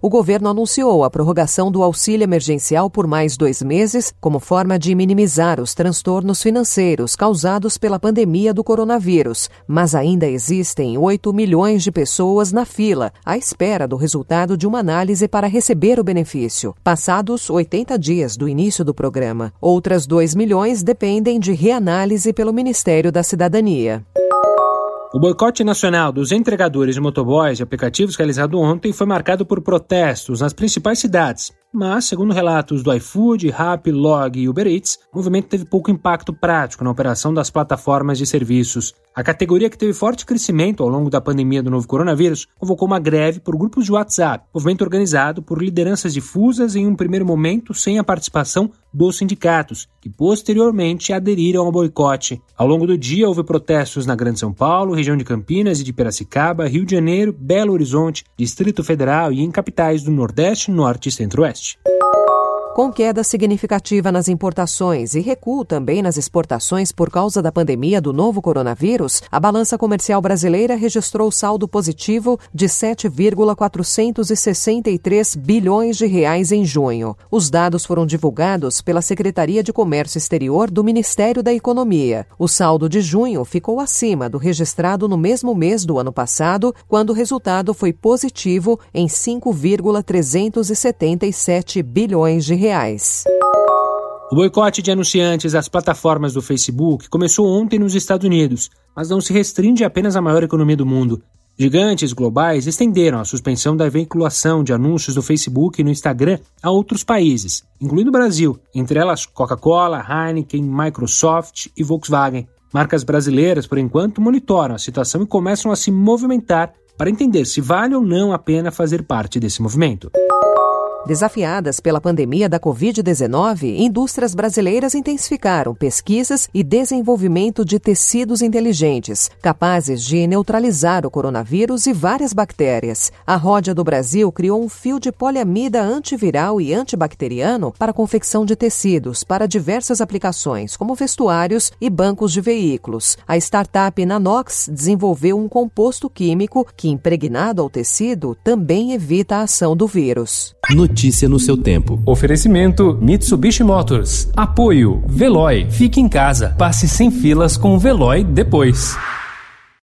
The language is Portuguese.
O governo anunciou a prorrogação do auxílio emergencial por mais dois meses, como forma de minimizar os transtornos financeiros causados pela pandemia do coronavírus. Mas ainda existem 8 milhões de pessoas na fila, à espera do resultado de uma análise para receber o benefício, passados 80 dias do início do programa. Outras 2 milhões dependem de reanálise pelo Ministério da Cidadania. O boicote nacional dos entregadores de motoboys e aplicativos realizado ontem foi marcado por protestos nas principais cidades, mas, segundo relatos do iFood, Rappi, Log e Uber Eats, o movimento teve pouco impacto prático na operação das plataformas de serviços. A categoria que teve forte crescimento ao longo da pandemia do novo coronavírus convocou uma greve por grupos de WhatsApp, movimento organizado por lideranças difusas em um primeiro momento sem a participação dos sindicatos, que posteriormente aderiram ao boicote. Ao longo do dia, houve protestos na Grande São Paulo, região de Campinas e de Piracicaba, Rio de Janeiro, Belo Horizonte, Distrito Federal e em capitais do Nordeste, Norte e Centro-Oeste. much. Com queda significativa nas importações e recuo também nas exportações por causa da pandemia do novo coronavírus, a balança comercial brasileira registrou saldo positivo de 7,463 bilhões de reais em junho. Os dados foram divulgados pela Secretaria de Comércio Exterior do Ministério da Economia. O saldo de junho ficou acima do registrado no mesmo mês do ano passado, quando o resultado foi positivo em 5,377 bilhões de reais reais. O boicote de anunciantes às plataformas do Facebook começou ontem nos Estados Unidos, mas não se restringe apenas à maior economia do mundo. Gigantes globais estenderam a suspensão da veiculação de anúncios do Facebook e no Instagram a outros países, incluindo o Brasil, entre elas Coca-Cola, Heineken, Microsoft e Volkswagen. Marcas brasileiras, por enquanto, monitoram a situação e começam a se movimentar para entender se vale ou não a pena fazer parte desse movimento. Desafiadas pela pandemia da Covid-19, indústrias brasileiras intensificaram pesquisas e desenvolvimento de tecidos inteligentes, capazes de neutralizar o coronavírus e várias bactérias. A Ródia do Brasil criou um fio de poliamida antiviral e antibacteriano para confecção de tecidos para diversas aplicações, como vestuários e bancos de veículos. A startup Nanox desenvolveu um composto químico que, impregnado ao tecido, também evita a ação do vírus. Notícia no seu tempo. Oferecimento Mitsubishi Motors. Apoio Veloy. Fique em casa. Passe sem filas com o Veloy depois.